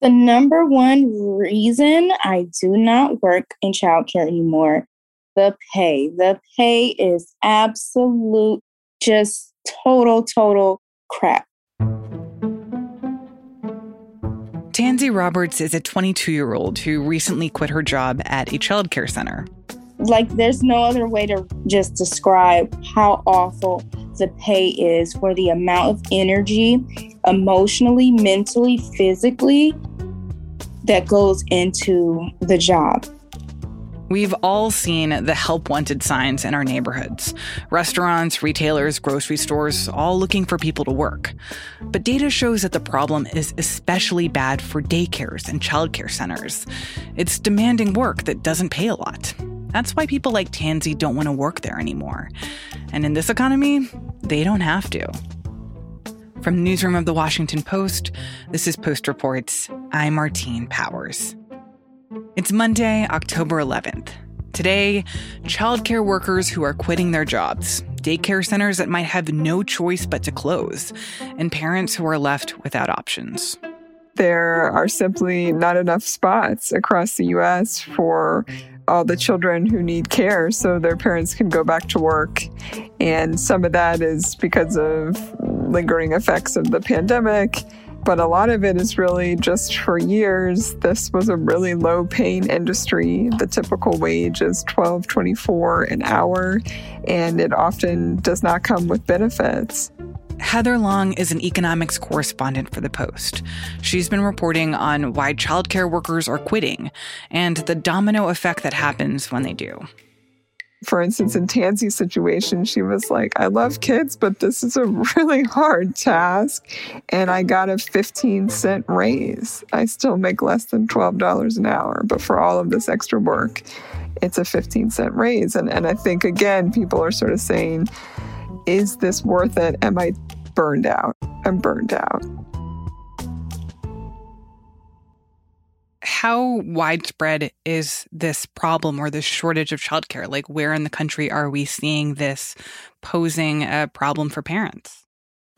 The number one reason I do not work in childcare anymore, the pay. The pay is absolute, just total, total crap. Tansy Roberts is a 22 year old who recently quit her job at a childcare center. Like, there's no other way to just describe how awful the pay is for the amount of energy, emotionally, mentally, physically, that goes into the job. We've all seen the help wanted signs in our neighborhoods restaurants, retailers, grocery stores, all looking for people to work. But data shows that the problem is especially bad for daycares and childcare centers. It's demanding work that doesn't pay a lot. That's why people like Tansy don't want to work there anymore. And in this economy, they don't have to. From the newsroom of the Washington Post, this is Post Reports. I'm Martine Powers. It's Monday, October 11th. Today, childcare workers who are quitting their jobs, daycare centers that might have no choice but to close, and parents who are left without options. There are simply not enough spots across the U.S. for all the children who need care so their parents can go back to work. And some of that is because of lingering effects of the pandemic but a lot of it is really just for years this was a really low paying industry the typical wage is 12.24 an hour and it often does not come with benefits Heather Long is an economics correspondent for The Post. She's been reporting on why childcare workers are quitting and the domino effect that happens when they do. For instance, in mm-hmm. Tansy's situation, she was like, I love kids, but this is a really hard task. And I got a 15 cent raise. I still make less than $12 an hour, but for all of this extra work, it's a 15 cent raise. And, and I think, again, people are sort of saying, is this worth it? Am I burned out? I'm burned out. How widespread is this problem or this shortage of childcare? Like, where in the country are we seeing this posing a problem for parents?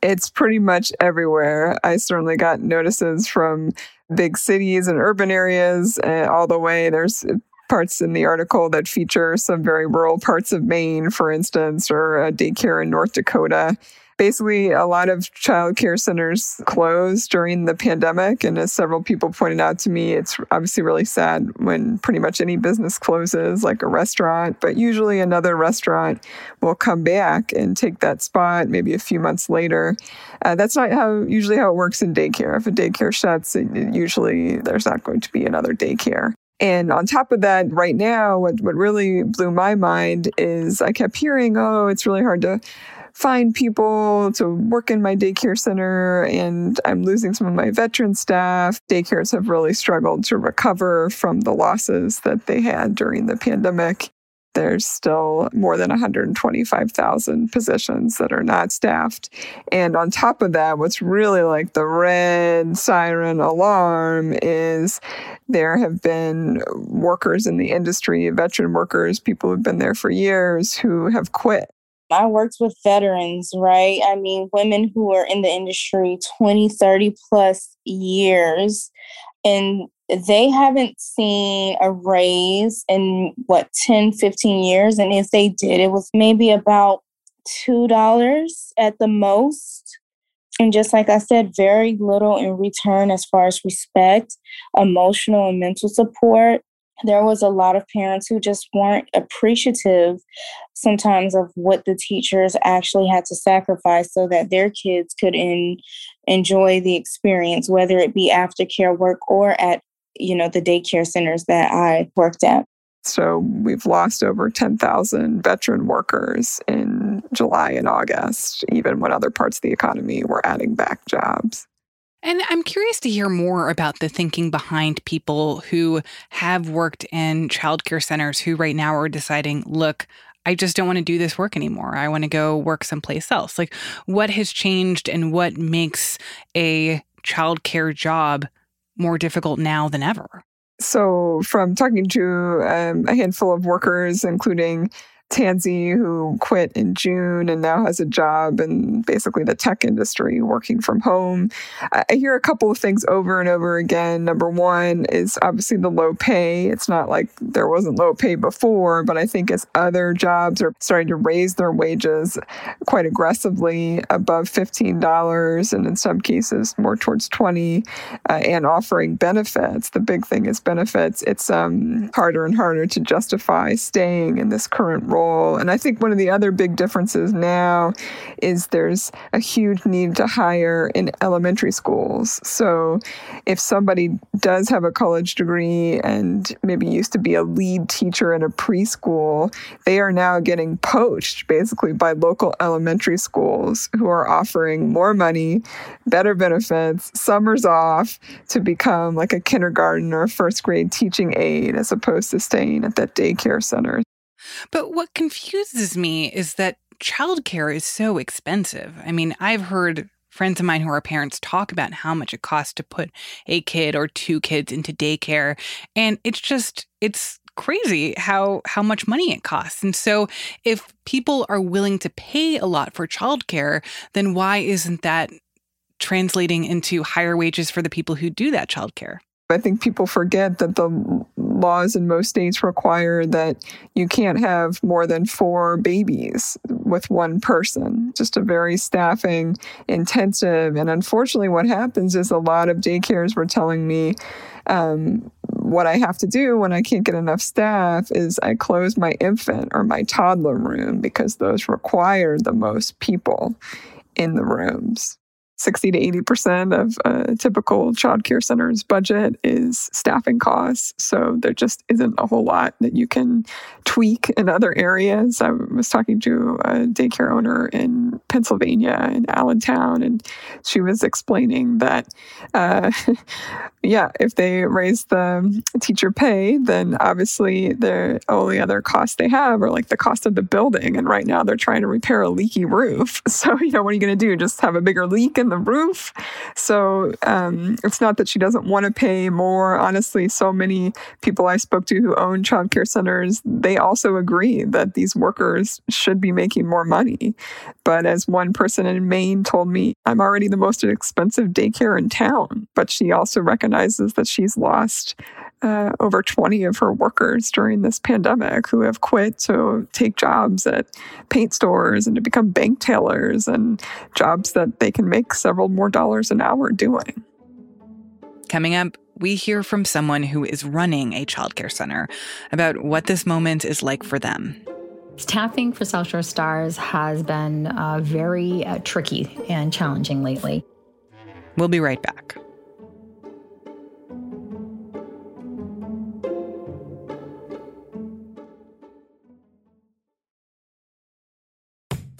It's pretty much everywhere. I certainly got notices from big cities and urban areas uh, all the way. There's parts in the article that feature some very rural parts of Maine, for instance, or a daycare in North Dakota basically a lot of childcare centers closed during the pandemic. And as several people pointed out to me, it's obviously really sad when pretty much any business closes, like a restaurant, but usually another restaurant will come back and take that spot maybe a few months later. Uh, that's not how usually how it works in daycare. If a daycare shuts, it, usually there's not going to be another daycare. And on top of that, right now, what, what really blew my mind is I kept hearing, oh, it's really hard to find people to work in my daycare center and I'm losing some of my veteran staff. Daycares have really struggled to recover from the losses that they had during the pandemic. There's still more than 125,000 positions that are not staffed. And on top of that, what's really like the red siren alarm is there have been workers in the industry, veteran workers, people who've been there for years who have quit I worked with veterans, right? I mean, women who are in the industry 20, 30 plus years, and they haven't seen a raise in what, 10, 15 years. And if they did, it was maybe about $2 at the most. And just like I said, very little in return as far as respect, emotional and mental support there was a lot of parents who just weren't appreciative sometimes of what the teachers actually had to sacrifice so that their kids could in, enjoy the experience whether it be aftercare work or at you know the daycare centers that i worked at so we've lost over 10,000 veteran workers in July and August, even when other parts of the economy were adding back jobs. And I'm curious to hear more about the thinking behind people who have worked in childcare centers who right now are deciding, look, I just don't want to do this work anymore. I want to go work someplace else. Like, what has changed and what makes a childcare job more difficult now than ever? So, from talking to um, a handful of workers, including Tansy, who quit in June and now has a job in basically the tech industry working from home. I hear a couple of things over and over again. Number one is obviously the low pay. It's not like there wasn't low pay before, but I think as other jobs are starting to raise their wages quite aggressively above $15 and in some cases more towards 20 uh, and offering benefits, the big thing is benefits, it's um, harder and harder to justify staying in this current role role. And I think one of the other big differences now is there's a huge need to hire in elementary schools. So if somebody does have a college degree and maybe used to be a lead teacher in a preschool, they are now getting poached basically by local elementary schools who are offering more money, better benefits, summers off to become like a kindergarten or first grade teaching aide as opposed to staying at that daycare center. But what confuses me is that childcare is so expensive. I mean, I've heard friends of mine who are parents talk about how much it costs to put a kid or two kids into daycare and it's just it's crazy how how much money it costs. And so if people are willing to pay a lot for childcare, then why isn't that translating into higher wages for the people who do that childcare? I think people forget that the laws in most states require that you can't have more than four babies with one person. Just a very staffing intensive. And unfortunately, what happens is a lot of daycares were telling me um, what I have to do when I can't get enough staff is I close my infant or my toddler room because those require the most people in the rooms. 60 to 80% of a typical childcare center's budget is staffing costs. So there just isn't a whole lot that you can tweak in other areas. I was talking to a daycare owner in Pennsylvania, in Allentown, and she was explaining that, uh, yeah, if they raise the teacher pay, then obviously the only other costs they have are like the cost of the building. And right now they're trying to repair a leaky roof. So, you know, what are you going to do? Just have a bigger leak and the roof. So um, it's not that she doesn't want to pay more. Honestly, so many people I spoke to who own childcare centers, they also agree that these workers should be making more money. But as one person in Maine told me, I'm already the most expensive daycare in town. But she also recognizes that she's lost uh, over 20 of her workers during this pandemic who have quit to take jobs at paint stores and to become bank tellers and jobs that they can make several more dollars an hour doing. Coming up, we hear from someone who is running a childcare center about what this moment is like for them. Staffing for South Shore Stars has been uh, very uh, tricky and challenging lately. We'll be right back.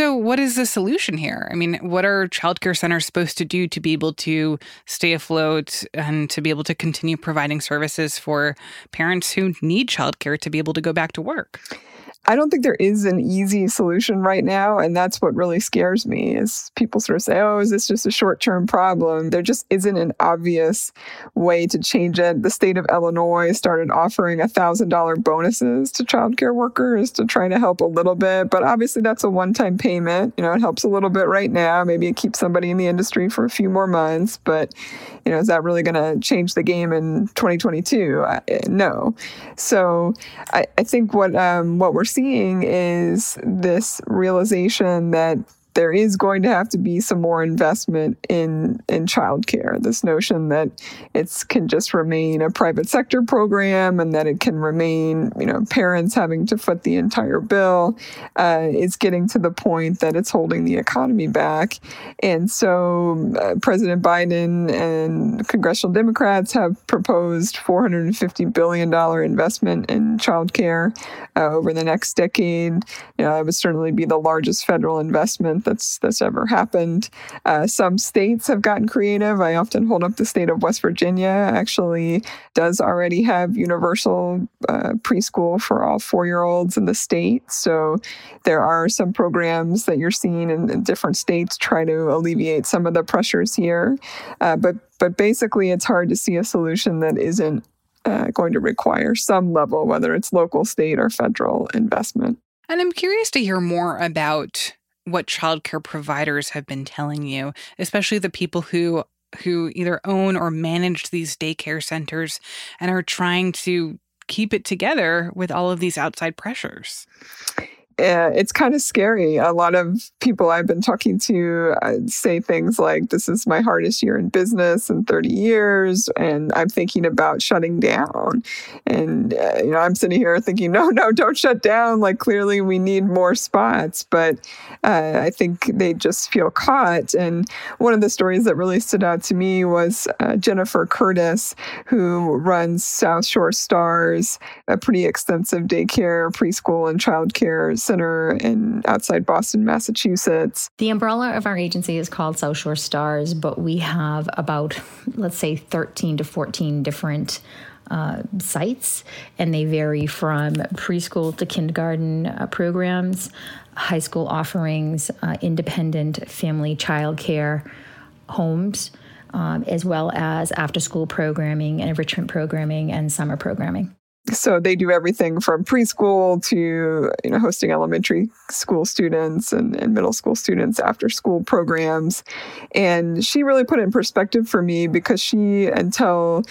So, what is the solution here? I mean, what are childcare centers supposed to do to be able to stay afloat and to be able to continue providing services for parents who need childcare to be able to go back to work? I don't think there is an easy solution right now. And that's what really scares me is people sort of say, oh, is this just a short term problem? There just isn't an obvious way to change it. The state of Illinois started offering $1,000 bonuses to childcare workers to try to help a little bit. But obviously, that's a one time payment. You know, it helps a little bit right now. Maybe it keeps somebody in the industry for a few more months. But, you know, is that really going to change the game in 2022? I, no. So I, I think what, um, what we're seeing is this realization that there is going to have to be some more investment in in childcare. This notion that it can just remain a private sector program and that it can remain, you know, parents having to foot the entire bill uh, is getting to the point that it's holding the economy back. And so, uh, President Biden and congressional Democrats have proposed 450 billion dollar investment in childcare uh, over the next decade. You know, it would certainly be the largest federal investment that's that's ever happened. Uh, some states have gotten creative. I often hold up the state of West Virginia. Actually, does already have universal uh, preschool for all four year olds in the state. So there are some programs that you're seeing in, in different states try to alleviate some of the pressures here. Uh, but but basically, it's hard to see a solution that isn't uh, going to require some level, whether it's local, state, or federal investment. And I'm curious to hear more about what childcare providers have been telling you, especially the people who who either own or manage these daycare centers and are trying to keep it together with all of these outside pressures uh, it's kind of scary. A lot of people I've been talking to uh, say things like, This is my hardest year in business in 30 years, and I'm thinking about shutting down. And, uh, you know, I'm sitting here thinking, No, no, don't shut down. Like, clearly we need more spots. But uh, I think they just feel caught. And one of the stories that really stood out to me was uh, Jennifer Curtis, who runs South Shore Stars, a pretty extensive daycare, preschool, and childcare Center in outside Boston, Massachusetts. The umbrella of our agency is called South Shore Stars, but we have about, let's say, 13 to 14 different uh, sites, and they vary from preschool to kindergarten uh, programs, high school offerings, uh, independent family childcare homes, um, as well as after school programming and enrichment programming and summer programming so they do everything from preschool to you know hosting elementary school students and, and middle school students after school programs. And she really put it in perspective for me because she until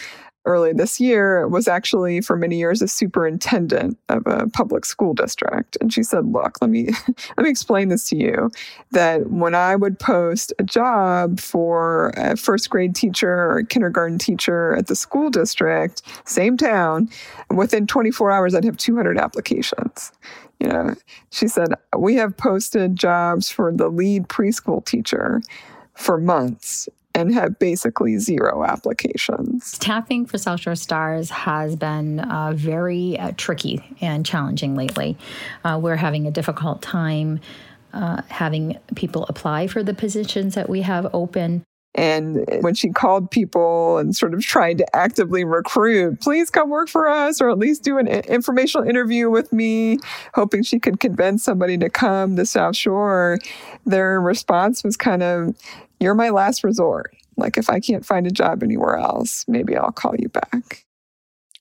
early this year was actually for many years a superintendent of a public school district. And she said look let me let me explain this to you that when i would post a job for a first grade teacher or kindergarten teacher at the school district same town within 24 hours i'd have 200 applications. You know she said we have posted jobs for the lead preschool teacher for months and have basically zero applications. Tapping for South Shore Stars has been uh, very uh, tricky and challenging lately. Uh, we're having a difficult time uh, having people apply for the positions that we have open. And when she called people and sort of tried to actively recruit, please come work for us, or at least do an informational interview with me, hoping she could convince somebody to come to South Shore, their response was kind of, you're my last resort. Like, if I can't find a job anywhere else, maybe I'll call you back.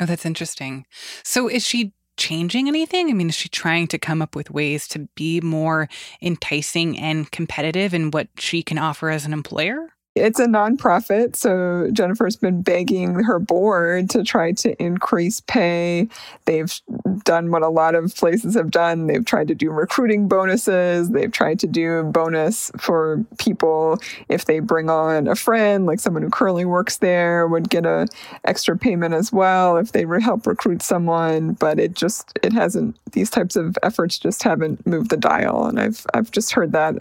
Oh, that's interesting. So, is she changing anything? I mean, is she trying to come up with ways to be more enticing and competitive in what she can offer as an employer? It's a nonprofit, so Jennifer's been begging her board to try to increase pay. They've done what a lot of places have done. They've tried to do recruiting bonuses. They've tried to do bonus for people if they bring on a friend, like someone who currently works there would get a extra payment as well if they help recruit someone. But it just it hasn't. These types of efforts just haven't moved the dial, and I've I've just heard that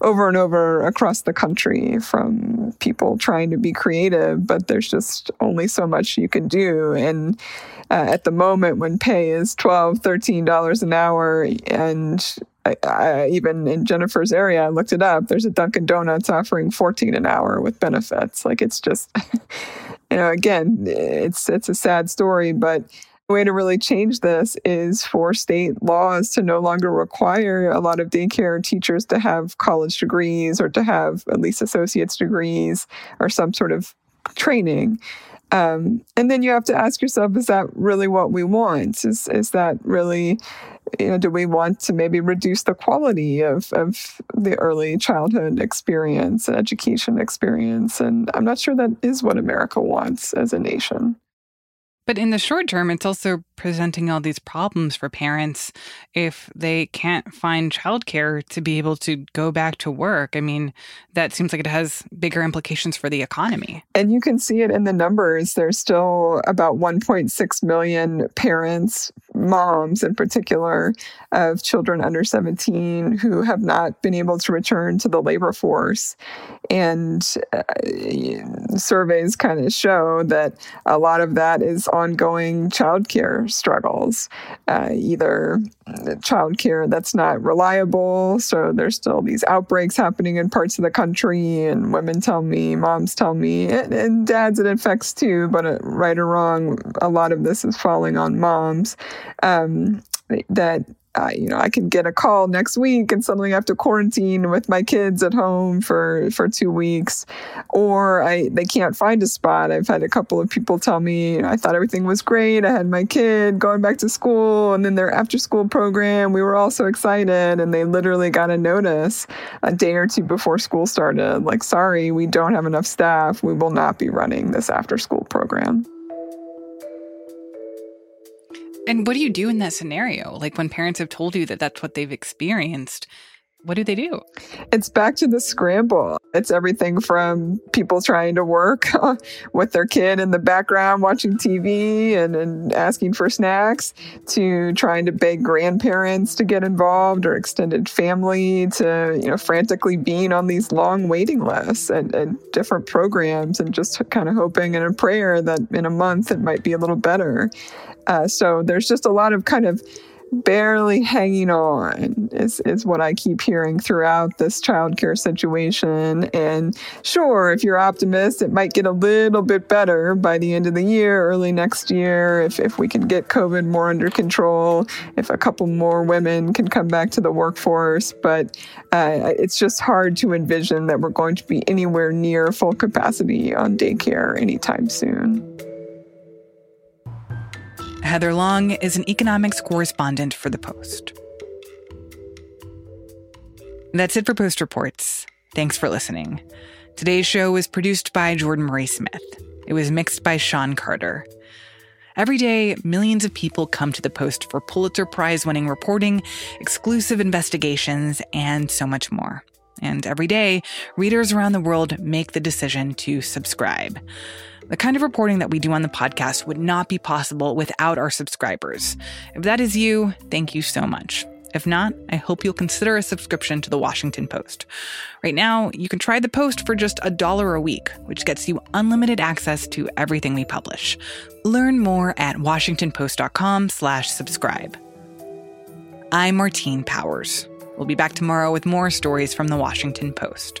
over and over across the country from people trying to be creative, but there's just only so much you can do. And uh, at the moment, when pay is $12, $13 an hour, and I, I, even in Jennifer's area, I looked it up. There's a Dunkin' Donuts offering 14 an hour with benefits. Like it's just, you know, again, it's it's a sad story, but the way to really change this is for state laws to no longer require a lot of daycare teachers to have college degrees or to have at least associate's degrees or some sort of training. Um, and then you have to ask yourself, is that really what we want? Is, is that really, you know, do we want to maybe reduce the quality of, of the early childhood experience and education experience? And I'm not sure that is what America wants as a nation. But in the short term, it's also presenting all these problems for parents if they can't find childcare to be able to go back to work. I mean, that seems like it has bigger implications for the economy. And you can see it in the numbers. There's still about 1.6 million parents, moms in particular, of children under 17 who have not been able to return to the labor force. And uh, surveys kind of show that a lot of that is ongoing childcare struggles, uh, either childcare that's not reliable. So there's still these outbreaks happening in parts of the country, and women tell me, moms tell me, and, and dads it affects too, but uh, right or wrong, a lot of this is falling on moms. Um, that you know, I can get a call next week and suddenly I have to quarantine with my kids at home for for two weeks, or I they can't find a spot. I've had a couple of people tell me I thought everything was great. I had my kid going back to school, and then their after school program. We were all so excited, and they literally got a notice a day or two before school started, like, sorry, we don't have enough staff. We will not be running this after school program. And what do you do in that scenario? Like when parents have told you that that's what they've experienced, what do they do? It's back to the scramble. It's everything from people trying to work with their kid in the background watching TV and, and asking for snacks to trying to beg grandparents to get involved or extended family to, you know, frantically being on these long waiting lists and, and different programs and just kind of hoping and a prayer that in a month it might be a little better. Uh, so there's just a lot of kind of barely hanging on is, is what I keep hearing throughout this childcare situation. And sure, if you're optimist, it might get a little bit better by the end of the year, early next year, if, if we can get COVID more under control, if a couple more women can come back to the workforce. But uh, it's just hard to envision that we're going to be anywhere near full capacity on daycare anytime soon. Heather Long is an economics correspondent for The Post. That's it for Post Reports. Thanks for listening. Today's show was produced by Jordan Marie Smith. It was mixed by Sean Carter. Every day, millions of people come to the Post for Pulitzer Prize winning reporting, exclusive investigations, and so much more. And every day, readers around the world make the decision to subscribe. The kind of reporting that we do on the podcast would not be possible without our subscribers. If that is you, thank you so much. If not, I hope you'll consider a subscription to the Washington Post. Right now, you can try the Post for just a dollar a week, which gets you unlimited access to everything we publish. Learn more at washingtonpost.com/slash-subscribe. I'm Martine Powers. We'll be back tomorrow with more stories from the Washington Post.